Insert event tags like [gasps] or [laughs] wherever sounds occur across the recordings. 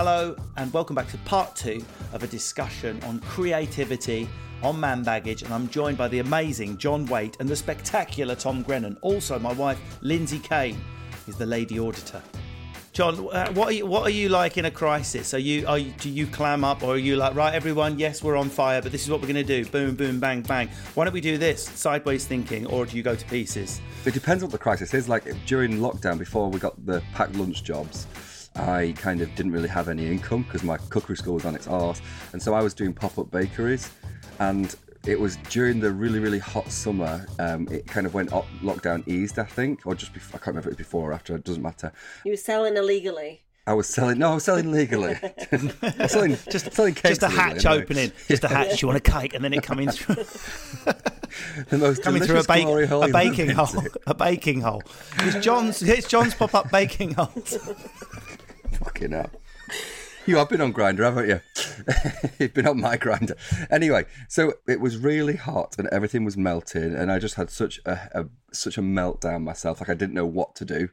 Hello, and welcome back to part two of a discussion on creativity on Man Baggage. And I'm joined by the amazing John Whaite and the spectacular Tom Grennan. Also, my wife, Lindsay Kane, is the lady auditor. John, uh, what are you, what are you like in a crisis? Are you, are you do you clam up, or are you like right, everyone? Yes, we're on fire, but this is what we're going to do: boom, boom, bang, bang. Why don't we do this? Sideways thinking, or do you go to pieces? It depends what the crisis is. Like during lockdown, before we got the packed lunch jobs, I kind of didn't really have any income because my cookery school was on its arse, and so I was doing pop-up bakeries, and it was during the really really hot summer. Um, it kind of went up, lockdown eased, I think, or just before, I can't remember if it was before or after. It doesn't matter. You were selling illegally. I was selling. No, I was selling legally. I was [laughs] [laughs] selling just selling cakes Just a legally, hatch anyway. opening, just a hatch. You want a cake, and then it coming through, [laughs] The most coming through a, delicious bake, hole a baking hole, a baking hole. It's John's. It's John's pop-up baking holes. Fucking hell. You have been on Grindr, haven't you? [laughs] You've been on my Grindr. Anyway, so it was really hot and everything was melting, and I just had such a, a such a meltdown myself. Like I didn't know what to do.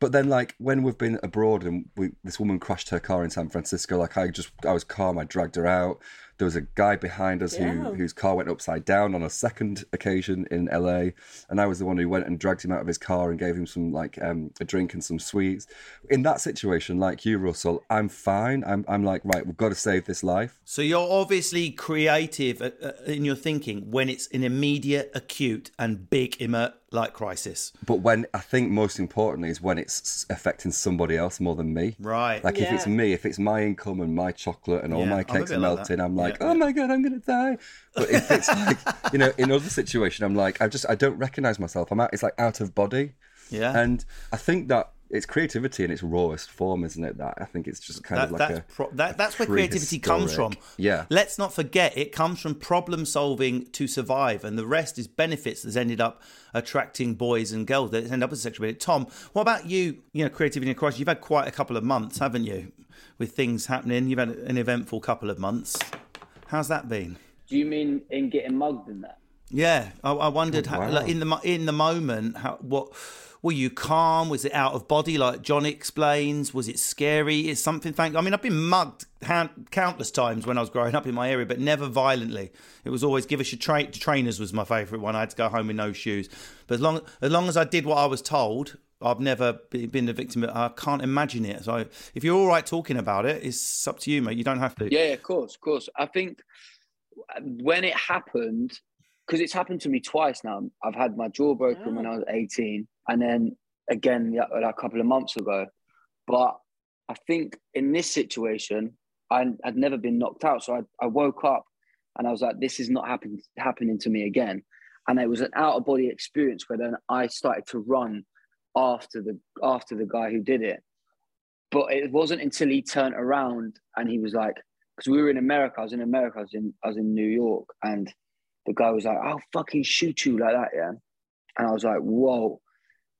But then, like when we've been abroad and we, this woman crashed her car in San Francisco, like I just I was calm. I dragged her out. There was a guy behind us Yeah. who whose car went upside down on a second occasion in LA, and I was the one who went and dragged him out of his car and gave him some like um, a drink and some sweets. In that situation, like you, Russell, I'm fine. I'm I'm like right. We've got to save this life. So you're obviously creative uh, uh, in your thinking when it's an immediate, acute, and big immer like crisis. But when I think most importantly is when it's affecting somebody else more than me. Right. Like if it's me, if it's my income and my chocolate and all Yeah, my I'm a cakes bit are like melting, that. I'm like, Yeah, oh my god, I'm gonna die. But if it's [laughs] like, you know, in other situation, I'm like, I just I don't recognize myself. I'm out. It's like out of body. Yeah. And I think that it's creativity in its rawest form, isn't it? That I think it's just kind That, of like that's a pro- that, that's where creativity comes from. Yeah. Let's not forget it comes from problem solving to survive, and the rest is benefits that's ended up attracting boys and girls that end up as sexual. Tom, what about you? You know, creativity in crisis. You've had quite a couple of months, haven't you, with things happening? You've had an eventful couple of months. How's that been? Do you mean in getting mugged in that? Yeah, I, I wondered oh, how, wow. like, in the in the moment, how what were you calm? Was it out of body, like John explains? Was it scary? Is something? Thank. I mean, I've been mugged hand, countless times when I was growing up in my area, but never violently. It was always give us your tra- trainers was my favourite one. I had to go home with no shoes, but as long as long as I did what I was told. I've never be- been the victim. Of, I can't imagine it. So, if you're all right talking about it, it's up to you, mate. You don't have to. Yeah, of course, of course. I think when it happened, because it's happened to me twice now. I've had my jaw broken when ah. I was 18, and then again like a couple of months ago. But I think in this situation, I had never been knocked out, so I, I woke up and I was like, "This is not happen- happening to me again." And it was an out of body experience where then I started to run after the after the guy who did it. But it wasn't until he turned around and he was like, because we were in America, I was in America, I was in I was in New York, and the guy was like, "I'll fucking shoot you like that, yeah." And I was like, "Whoa,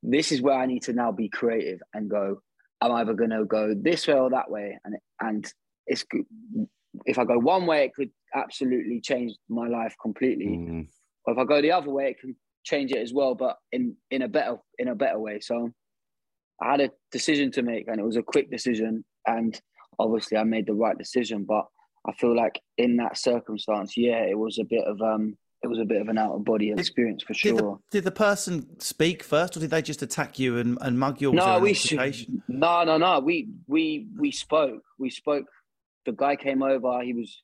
this is where I need to now be creative and go. I'm either gonna go this way or that way, and and it's good. If I go one way, it could absolutely change my life completely. Mm. Or if I go the other way, it can change it as well, but in in a better in a better way. So I had a decision to make, and it was a quick decision, and obviously I made the right decision. But I feel like in that circumstance, yeah, it was a bit of um, it was a bit of an out of body experience for Did the, sure. did the person speak first, or did they just attack you and, and mug you? No, we no, no, no. We we we spoke. We spoke. The guy came over. He was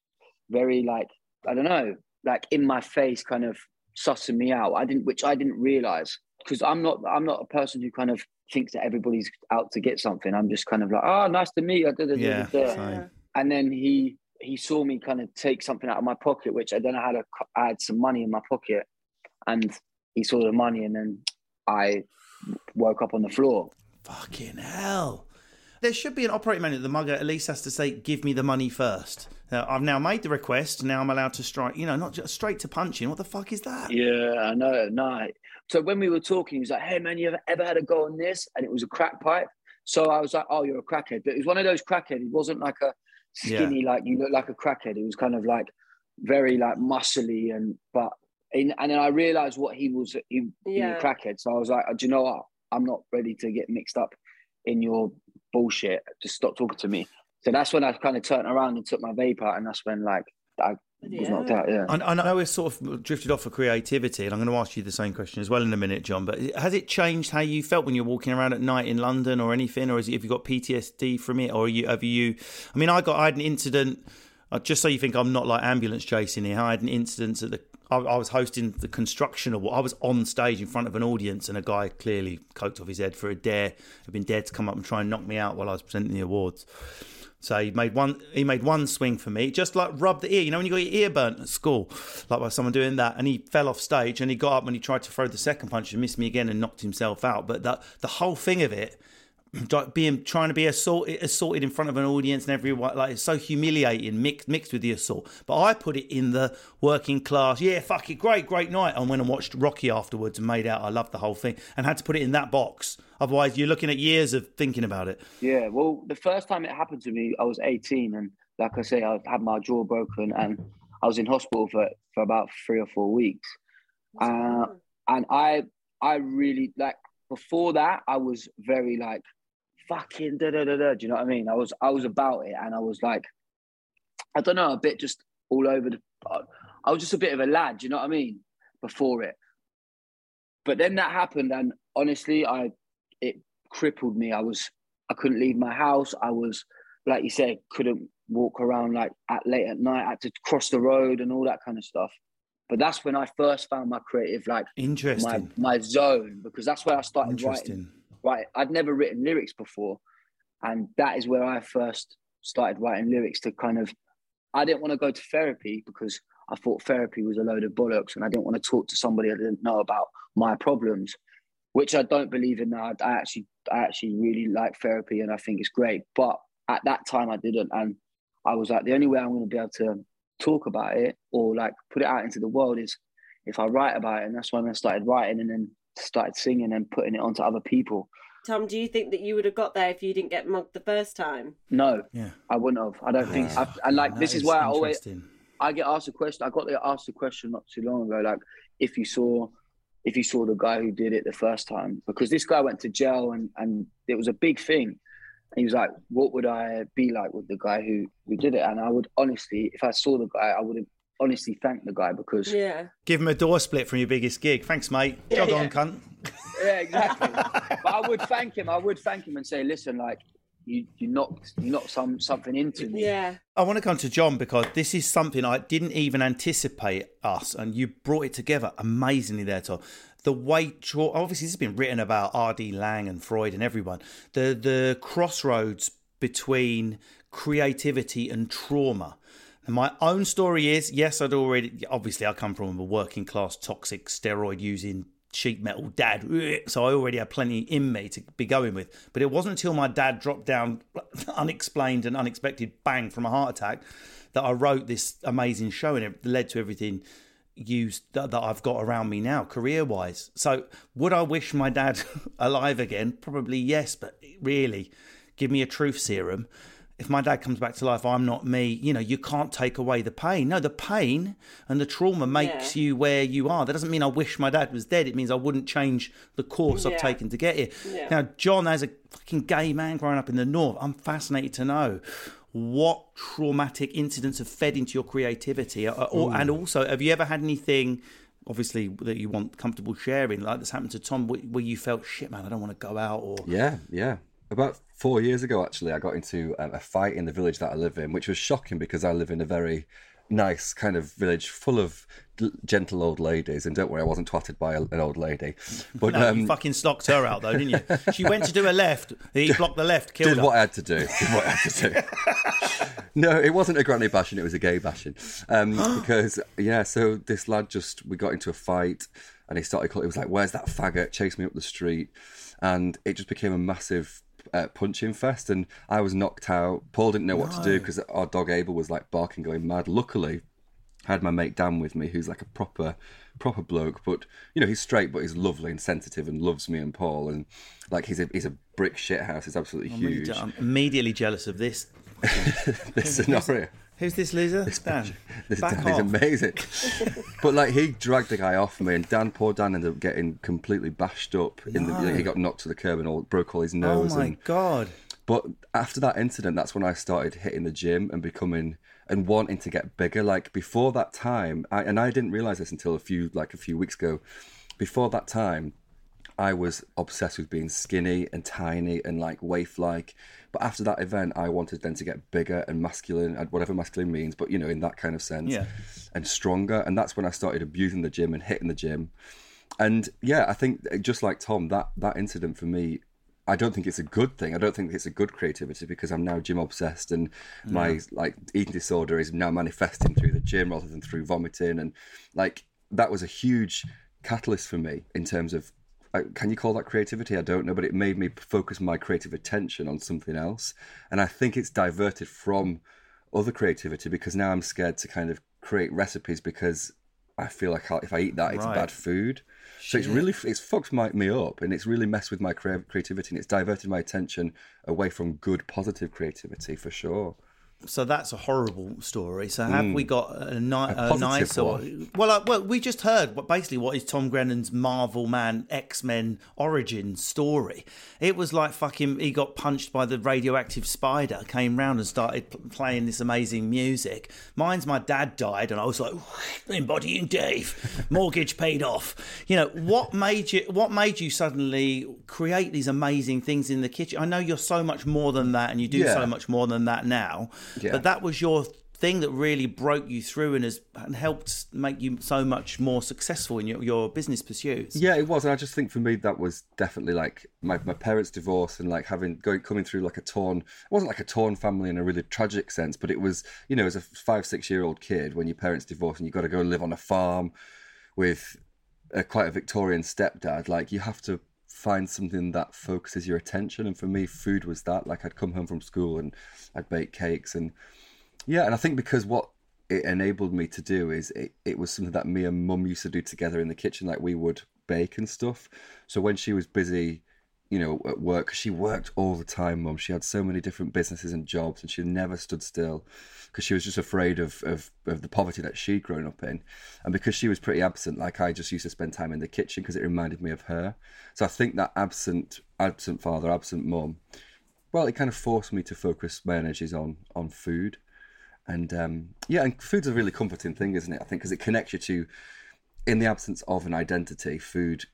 very like I don't know, like in my face, kind of sussing me out. I didn't, which I didn't realize because I'm not. I'm not a person who kind of thinks that everybody's out to get something. I'm just kind of like, oh, nice to meet you. Yeah, da, da." And then he he saw me kind of take something out of my pocket, which I don't know how to. I had some money in my pocket, and he saw the money, and then I woke up on the floor. Fucking hell. There should be an operating manual. The mugger at least has to say, "Give me the money first. Now, I've now made the request. Now I'm allowed to strike. You know, not just straight to punching. What the fuck is that? Yeah, I know. No. So when we were talking, he was like, "Hey man, you ever, ever had a go on this?" And it was a crack pipe. So I was like, "Oh, you're a crackhead." But it was one of those crackhead. He wasn't like a skinny, like you look like a crackhead. He was kind of like very like muscly and but. In, and then I realized what he was. He, he was a crackhead. So I was like, "Do you know what? I'm not ready to get mixed up in your bullshit. Just stop talking to me." So that's when I kind of turned around and took my vape out, and that's when like I was knocked out. Yeah. I, I know we've sort of drifted off for creativity, and I'm going to ask you the same question as well in a minute, John. But has it changed how you felt when you're walking around at night in London or anything, or is it, have you got PTSD from it, or are you have you? I mean, I got I had an incident. Uh, just so you think I'm not like ambulance chasing here, I had an incident at the. I, I was hosting the construction award. I was on stage in front of an audience, and a guy clearly coked off his head for a dare. Had been dared to come up and try and knock me out while I was presenting the awards. So he made one. He made one swing for me, just like rubbed the ear. You know when you got your ear burnt at school, like by someone doing that, and he fell off stage and he got up and he tried to throw the second punch and missed me again and knocked himself out. But that the whole thing of it, [clears throat] like being trying to be assaulted, assaulted in front of an audience and everyone, like it's so humiliating, mixed mixed with the assault. But I put it in the working class. Yeah, fuck it, great, great night. I went and watched Rocky afterwards and made out I loved the whole thing and had to put it in that box. Otherwise, you're looking at years of thinking about it. Yeah, well, the first time it happened to me, I was 18, and like I say, I had my jaw broken, and I was in hospital for for about three or four weeks. Uh, and I, I really like before that, I was very like, fucking da da da da. Do you know what I mean? I was I was about it, and I was like, I don't know, a bit just all over the. I was just a bit of a lad. Do you know what I mean? Before it, but then that happened, and honestly, I it crippled me. I was I couldn't leave my house. I was like you said, couldn't walk around like at late at night. I had to cross the road and all that kind of stuff. But that's when I first found my creative like my Interesting. my zone because that's where I started writing. Right, I'd never written lyrics before, and that is where I first started writing lyrics to kind of. I didn't want to go to therapy because I thought therapy was a load of bollocks, and I didn't want to talk to somebody I didn't know about my problems, which I don't believe in now. I actually, I actually really like therapy, and I think it's great. But at that time, I didn't, and I was like, the only way I'm going to be able to talk about it or like put it out into the world is if I write about it, and that's when I started writing, and then started singing and putting it onto other people. Tom, do you think that you would have got there if you didn't get mugged the first time? No, Yeah. I wouldn't have. I don't think. I, ah, and like That this is why I always. I get asked a question. I got there asked a question not too long ago, like if you saw if you saw the guy who did it the first time, because this guy went to jail and and it was a big thing. And he was like, "What would I be like with the guy who who did it?" And I would honestly, if I saw the guy, I would have honestly thank the guy because Yeah. Give him a door split from your biggest gig. Thanks, mate. Jog on, cunt. yeah, exactly. but I would thank him. I would thank him and say, "Listen, like you you knocked you knocked some something into me." Yeah. I want to come to John because this is something I didn't even anticipate us, and you brought it together amazingly there, Tom. The way, obviously, this has been written about R.D. Laing and Freud and everyone. The the crossroads between creativity and trauma. And my own story is yes, I'd already obviously I come from a working class, toxic, steroid using sheet metal dad, [laughs] so I already had plenty in me to be going with. But it wasn't until my dad dropped down [laughs] unexplained and unexpected bang from a heart attack that I wrote this amazing show, and it led to everything used that, that I've got around me now, career wise. So, would I wish my dad [laughs] alive again? Probably yes, but really, give me a truth serum. If my dad comes back to life, I'm not me. You know, you can't take away the pain. No, the pain and the trauma makes Yeah. you where you are. That doesn't mean I wish my dad was dead. It means I wouldn't change the course I've taken to get here. Yeah. Now, John, as a fucking gay man growing up in the north, I'm fascinated to know what traumatic incidents have fed into your creativity, uh, or, and also have you ever had anything? Obviously, that you want comfortable sharing, like this happened to Tom, where where you felt shit, man. I don't want to go out, or Yeah, yeah. About four years ago, actually, I got into um, a fight in the village that I live in, which was shocking because I live in a very nice kind of village full of gentle old ladies. And don't worry, I wasn't twatted by a, an old lady. But no, um, you fucking stocked her out though, didn't you? [laughs] She went to do a left, he blocked the left, killed did her. what I had to do. Did what I had to do. [laughs] no, it wasn't a granny bashing; it was a gay bashing. Um, [gasps] because yeah, so this lad just we got into a fight, and he started. Calling, it was like, "Where's that faggot?" Chased me up the street, and it just became a massive. Uh, punching fest, and I was knocked out. Paul didn't know what to do because our dog Abel was like barking, going mad. Luckily, I had my mate Dan with me, who's like a proper, proper bloke. But you know, he's straight, but he's lovely and sensitive, and loves me and Paul. And like, he's a he's a brick shithouse. It's absolutely I'm, really huge. je- I'm immediately jealous of this. [laughs] this scenario. Who's this loser? This Dan. [laughs] This Back Dan is amazing. [laughs] but like, he dragged the guy off me, and Dan, poor Dan, ended up getting completely bashed up. In the, he got knocked to the curb and all broke all his oh nose. Oh my and, god. But after that incident, that's when I started hitting the gym and becoming and wanting to get bigger. Like before that time, I, and I didn't realize this until a few like a few weeks ago. Before that time, I was obsessed with being skinny and tiny and like waif like. But after that event, I wanted then to get bigger and masculine, and whatever masculine means, but you know, in that kind of sense, Yeah. and stronger. And that's when I started abusing the gym and hitting the gym. And yeah, I think uh, just like Tom, that that incident for me, I don't think it's a good thing. I don't think it's a good creativity because I'm now gym obsessed, and my like eating disorder is now manifesting through the gym rather than through vomiting. And like that was a huge catalyst for me in terms of can you call that creativity? I don't know, but it made me focus my creative attention on something else, and I think it's diverted from other creativity because now I'm scared to kind of create recipes because I feel like if I eat that, it's Right. bad food. So it's really it's fucked my, me up, and it's really messed with my creativity, and it's diverted my attention away from good, positive creativity for sure. So that's a horrible story. So have we got a, ni- a, positive nice or well? Uh, well, we just heard what basically what is Tom Grennan's Marvel Man X Men origin story. It was like fucking he got punched by the radioactive spider, came round and started p- playing this amazing music. Mine's my dad died, and I was like embodying Dave. [laughs] Mortgage paid off. You know what made you? What made you suddenly create these amazing things in the kitchen? I know you're so much more than that, and you do Yeah. so much more than that now. Yeah. But that was your thing that really broke you through and has and helped make you so much more successful in your, your business pursuits. Yeah, it was, and I just think for me that was definitely like my, my parents' divorce and like having going coming through like a torn. It wasn't like a torn family in a really tragic sense, but it was you know as a five six year old kid when your parents divorce and you've got to go live on a farm with a, quite a Victorian stepdad. Like you have to find something that focuses your attention, and for me, food was that. Like I'd come home from school and I'd bake cakes and yeah, and I think because what it enabled me to do is it, it was something that me and mum used to do together in the kitchen, like we would bake and stuff. So when she was busy, you know, at work, she worked all the time, mum. She had so many different businesses and jobs, and she never stood still because she was just afraid of, of, of the poverty that she'd grown up in. And because she was pretty absent, like I just used to spend time in the kitchen because it reminded me of her. So I think that absent, absent father, absent mum, well, it kind of forced me to focus my energies on on food and um, yeah, and food's a really comforting thing, isn't it? I think because it connects you to, in the absence of an identity, food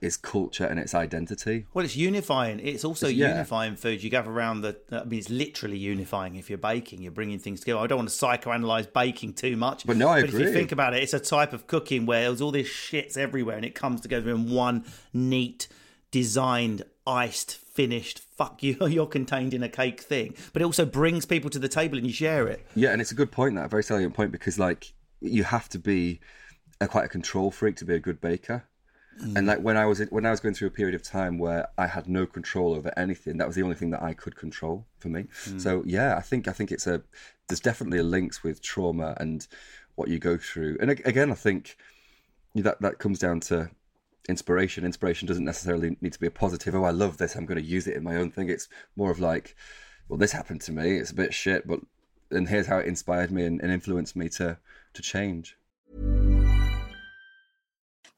is culture and it's identity. Well, it's unifying. It's also Yeah. unifying food. You gather around the. I mean, it's literally unifying. If you're baking, you're bringing things together. I don't want to psychoanalyze baking too much, But no, I But if you think about it, it's a type of cooking where there's all this shits everywhere, and it comes together in one neat, designed, iced, finished. Fuck you, [laughs] you're contained in a cake thing. But it also brings people to the table, and you share it. Yeah, and it's a good point, that a very salient point, because like you have to be a, quite a control freak to be a good baker. And mm. like when I was when I was going through a period of time where I had no control over anything, that was the only thing that I could control for me. So mm. yeah, I think I think it's a there's definitely a links with trauma and what you go through. And again, I think that that comes down to inspiration. Inspiration doesn't necessarily need to be a positive. Oh, I love this. I'm going to use it in my own thing. It's more of like, well, this happened to me. It's a bit shit, but and here's how it inspired me and, and influenced me to to change.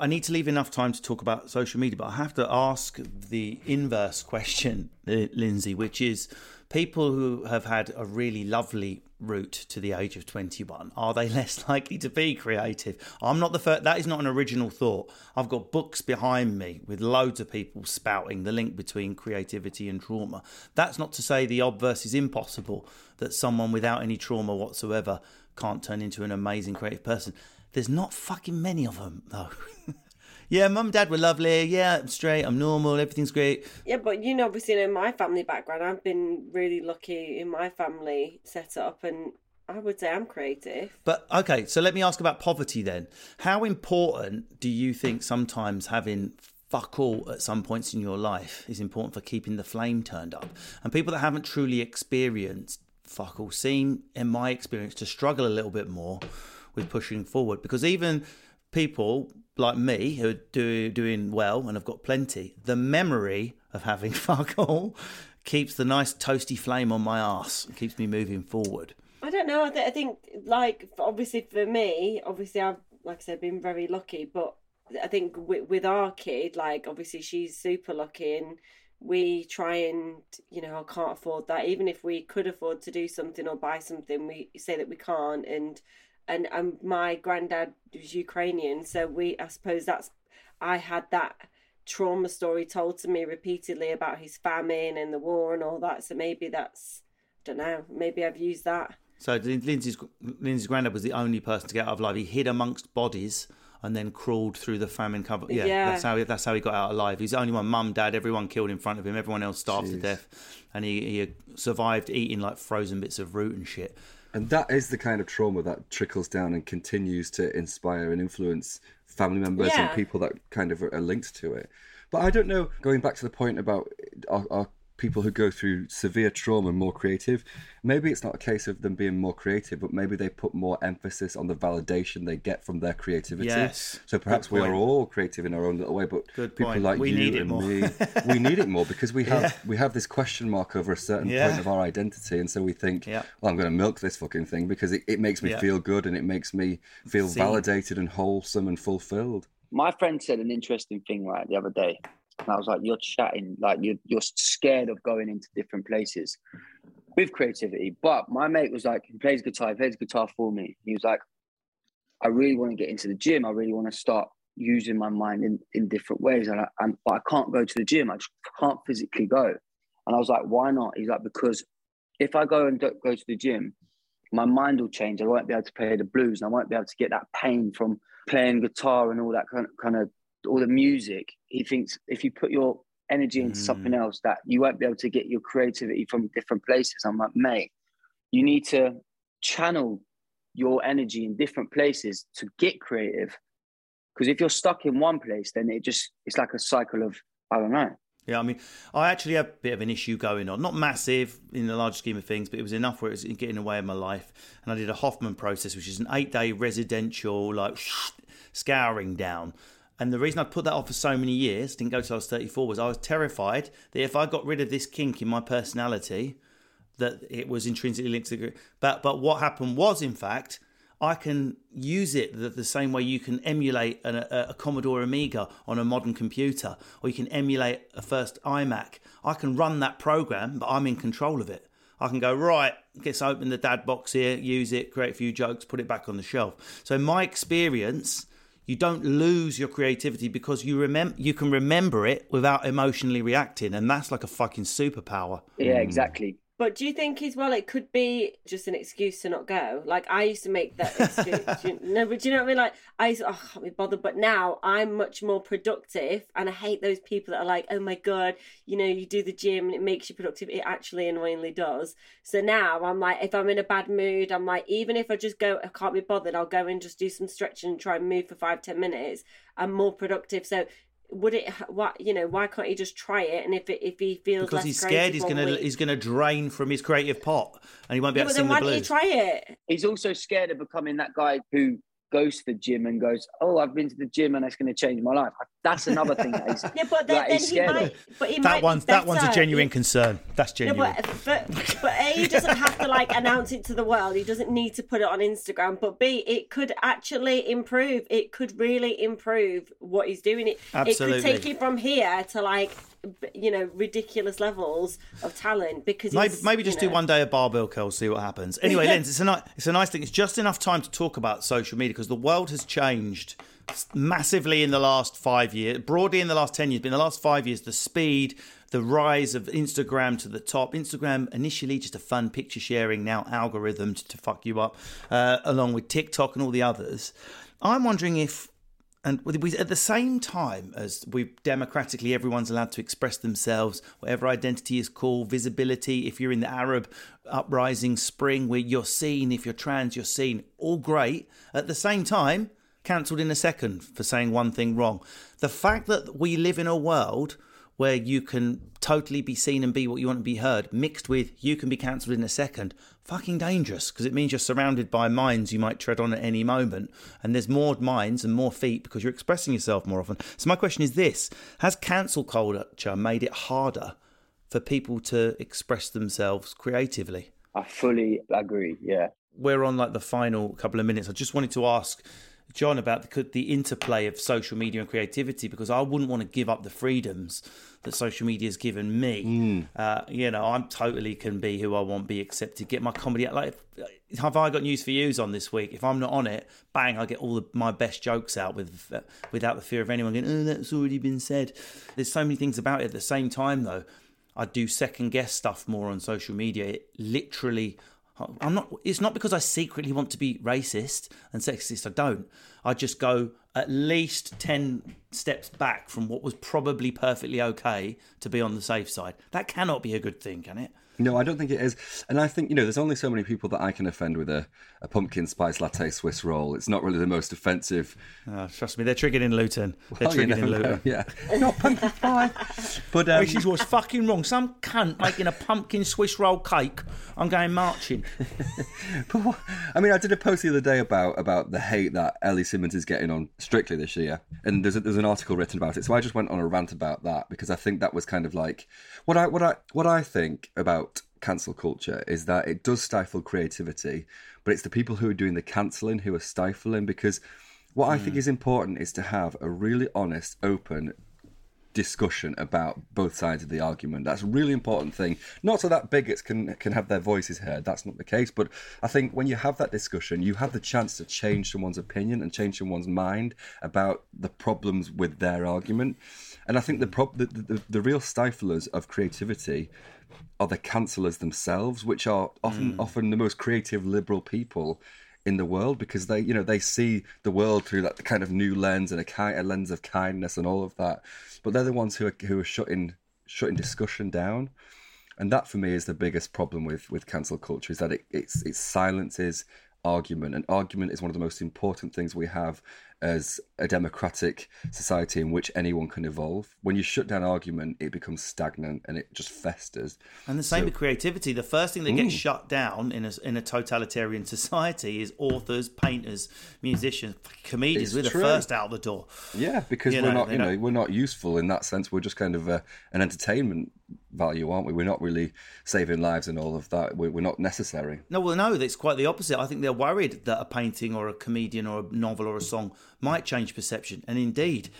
I need to leave enough time to talk about social media, but I have to ask the inverse question, Lindsay, which is people who have had a really lovely route to the age of 21 are they [laughs] less likely to be creative? I'm not the first that is not an original thought. I've got books behind me with loads of people spouting the link between creativity and trauma. That's not to say the obverse is impossible that someone without any trauma whatsoever can't turn into an amazing creative person there's not fucking many of them though. [laughs] yeah, mum and dad were lovely. Yeah, I'm straight. I'm normal. Everything's great. Yeah, but you know, obviously, in my family background, I've been really lucky in my family setup, and I would say I'm creative. But okay, so let me ask about poverty then. How important do you think sometimes having fuck all at some points in your life is important for keeping the flame turned up? And people that haven't truly experienced fuck all seem, in my experience, to struggle a little bit more with pushing forward because even people like me who are do, doing well and have got plenty, the memory of having [laughs] fuck all keeps the nice toasty flame on my ass and keeps me moving forward. I don't know. I, th- I think, like, obviously for me, obviously I've, like I said, been very lucky. But I think with, with our kid, like, obviously she's super lucky, and we try and, you know, I can't afford that. Even if we could afford to do something or buy something, we say that we can't, and and and my granddad was Ukrainian, so we I suppose that's I had that trauma story told to me repeatedly about his famine and the war and all that. So maybe that's I don't know. Maybe I've used that. So Lindsay's Lindsay's granddad was the only person to get out of alive. He hid amongst bodies and then crawled through the famine cover. Yeah, yeah. that's how he, that's how he got out alive. He's the only one. Mum, dad, everyone killed in front of him. Everyone else starved Jeez. to death, and he, he survived eating like frozen bits of root and shit. And that is the kind of trauma that trickles down and continues to inspire and influence family members yeah. and people that kind of are linked to it. But I don't know, going back to the point about our, our people who go through severe trauma more creative. Maybe it's not a case of them being more creative, but maybe they put more emphasis on the validation they get from their creativity. Yes. So perhaps we are all creative in our own little way, but Good people point. like we you and me, [laughs] we need it more because we have yeah. we have this question mark over a certain yeah. point of our identity, and so we think, yeah. well, I'm going to milk this fucking thing because it, it makes me feel good and it makes me feel See. validated and wholesome and fulfilled. My friend said an interesting thing right the other day and I was like, you're chatting, like you're, you're scared of going into different places with creativity. But my mate was like, he plays guitar, he plays guitar for me. He was like, I really want to get into the gym. I really want to start using my mind in, in different ways. And I, but I can't go to the gym. I just can't physically go. And I was like, why not? He's like, because if I go and go to the gym, my mind will change. I won't be able to play the blues and I won't be able to get that pain from playing guitar and all that kind of, kind of all the music, he thinks if you put your energy into mm. something else, that you won't be able to get your creativity from different places. I'm like, mate, you need to channel your energy in different places to get creative. Because if you're stuck in one place, then it just it's like a cycle of I don't know. Yeah, I mean, I actually have a bit of an issue going on. Not massive in the large scheme of things, but it was enough where it was getting away in of my life. And I did a Hoffman process, which is an eight day residential, like, scouring down. And the reason I put that off for so many years, didn't go till I was 34, was I was terrified that if I got rid of this kink in my personality, that it was intrinsically linked to the group. But, but what happened was, in fact, I can use it the, the same way you can emulate an, a, a, Commodore Amiga on a modern computer, or you can emulate a first iMac. I can run that program, but I'm in control of it. I can go, right, let's open the dad box here, use it, create a few jokes, put it back on the shelf. So, in my experience, you don't lose your creativity because you remember you can remember it without emotionally reacting and that's like a fucking superpower. Yeah exactly but do you think as well it could be just an excuse to not go? Like I used to make that [laughs] excuse. you, no, but do you know what I mean? Like I used to, oh, I can't be bothered. But now I'm much more productive, and I hate those people that are like, oh my god, you know, you do the gym and it makes you productive. It actually annoyingly does. So now I'm like, if I'm in a bad mood, I'm like, even if I just go, I can't be bothered. I'll go and just do some stretching and try and move for five ten minutes. I'm more productive. So would it what you know why can't he just try it and if it, if he feels because he's scared he's gonna week, he's gonna drain from his creative pot and he won't be yeah, able to sing then why the blues. Don't you try it he's also scared of becoming that guy who goes to the gym and goes, "Oh, I've been to the gym and that's going to change my life." That's another thing that he's [laughs] yeah, but then, like, then he's scared might, but he that one's that one's a genuine he, concern. That's genuine. No, but, but, but A, he doesn't have to like announce it to the world. He doesn't need to put it on Instagram. But B, it could actually improve. It could really improve what he's doing. It Absolutely. it could take you from here to like you know ridiculous levels of talent because maybe, maybe just you know... do one day of barbell curls see what happens anyway [laughs] Linz, it's a nice it's a nice thing it's just enough time to talk about social media because the world has changed massively in the last five years broadly in the last 10 years but in the last five years the speed the rise of Instagram to the top. Instagram initially just a fun picture sharing, now algorithm to, fuck you up, uh, along with TikTok and all the others. I'm wondering if and at the same time as we democratically everyone's allowed to express themselves whatever identity is called visibility if you're in the arab uprising spring where you're seen if you're trans you're seen all great at the same time cancelled in a second for saying one thing wrong the fact that we live in a world where you can totally be seen and be what you want to be heard, mixed with you can be cancelled in a second, fucking dangerous because it means you're surrounded by minds you might tread on at any moment. And there's more minds and more feet because you're expressing yourself more often. So, my question is this Has cancel culture made it harder for people to express themselves creatively? I fully agree, yeah. We're on like the final couple of minutes. I just wanted to ask John about the, the interplay of social media and creativity because I wouldn't want to give up the freedoms that social media has given me. Mm. Uh, you know, I'm totally can be who I want, be accepted, get my comedy. Out. Like, have I got news for yous on this week? If I'm not on it, bang, I get all the, my best jokes out with uh, without the fear of anyone going, oh, that's already been said. There's so many things about it. At the same time, though, I do second guess stuff more on social media. It literally I'm not. It's not because I secretly want to be racist and sexist. I don't. I just go at least ten steps back from what was probably perfectly okay to be on the safe side. That cannot be a good thing, can it? No, I don't think it is. And I think, you know, there's only so many people that I can offend with a, a pumpkin spice latte Swiss roll. It's not really the most offensive. Oh, trust me, they're triggered in Luton. They're well, triggered in Luton. Know, yeah. not pumpkin pie. [laughs] But um, Which is what's fucking wrong. Some cunt making a pumpkin Swiss roll cake. I'm going marching. [laughs] but what, I mean, I did a post the other day about about the hate that Ellie Simmonds is getting on Strictly this year. And there's, a, there's an article written about it. So I just went on a rant about that because I think that was kind of like what I, what I, what I think about cancel culture is that it does stifle creativity, but it's the people who are doing the cancelling who are stifling because what mm. I think hmm. is important is to have a really honest, open discussion about both sides of the argument. That's a really important thing. Not so that bigots can can have their voices heard. That's not the case. But I think when you have that discussion, you have the chance to change someone's opinion and change someone's mind about the problems with their argument. And I think the, pro- the, the, the real stiflers of creativity are the cancellers themselves, which are often mm. often the most creative liberal people in the world because they you know they see the world through that kind of new lens and a, kind, a lens of kindness and all of that. But they're the ones who are who are shutting shutting discussion down. And that for me is the biggest problem with with cancel culture is that it it's, it silences argument, and argument is one of the most important things we have as a democratic society in which anyone can evolve. When you shut down argument, it becomes stagnant and it just festers. And the same So- with creativity. The first thing that gets mm. shut down in a, in a totalitarian society is authors, painters, musicians, comedians. It's We're the first out the door. Yeah, because You we're know, not, you know, don't- we're not useful in that sense. We're just kind of a, an entertainment value, aren't we? We're not really saving lives and all of that. We're, we're not necessary. No, well, no, it's quite the opposite. I think they're worried that a painting or a comedian or a novel or a song might change perception. And indeed,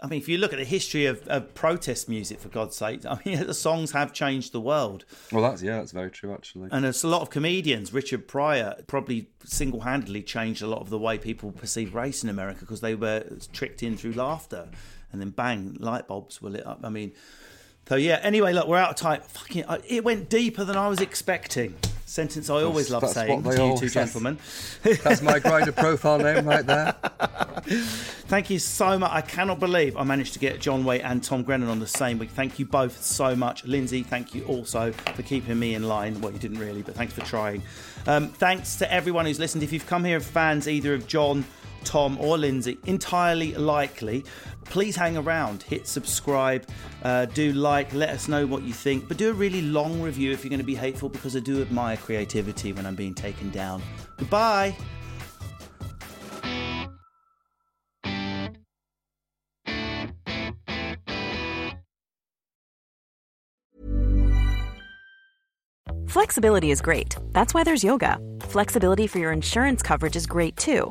I mean, if you look at the history of, of protest music, for God's sake, [laughs] I mean, the songs have changed the world. Well, that's yeah, that's very true actually. And there's a lot of comedians. Richard Pryor probably single handedly changed a lot of the way people perceive race in America because they were tricked in through laughter. And then bang, light bulbs were lit up. I mean, so yeah, anyway, look, we're out of time. Fucking, I- it went deeper than I was expecting. Sentence I always love saying to you all- two gentlemen. That's my Grindr profile name right there. [laughs] Thank you so much. I cannot believe I managed to get John Whaite and Tom Grennan on the same week. Thank you both so much. Lindsay, thank you also for keeping me in line. Well, you didn't really, but thanks for trying. Um, thanks to everyone who's listened. If you've come here fans either of John, Tom, or Lindsay, entirely likely, please hang around, hit subscribe, uh, do like, let us know what you think, but do a really long review if you're going to be hateful because I do admire creativity when I'm being taken down. Goodbye. Flexibility is great. That's why there's yoga. Flexibility for your insurance coverage is great too.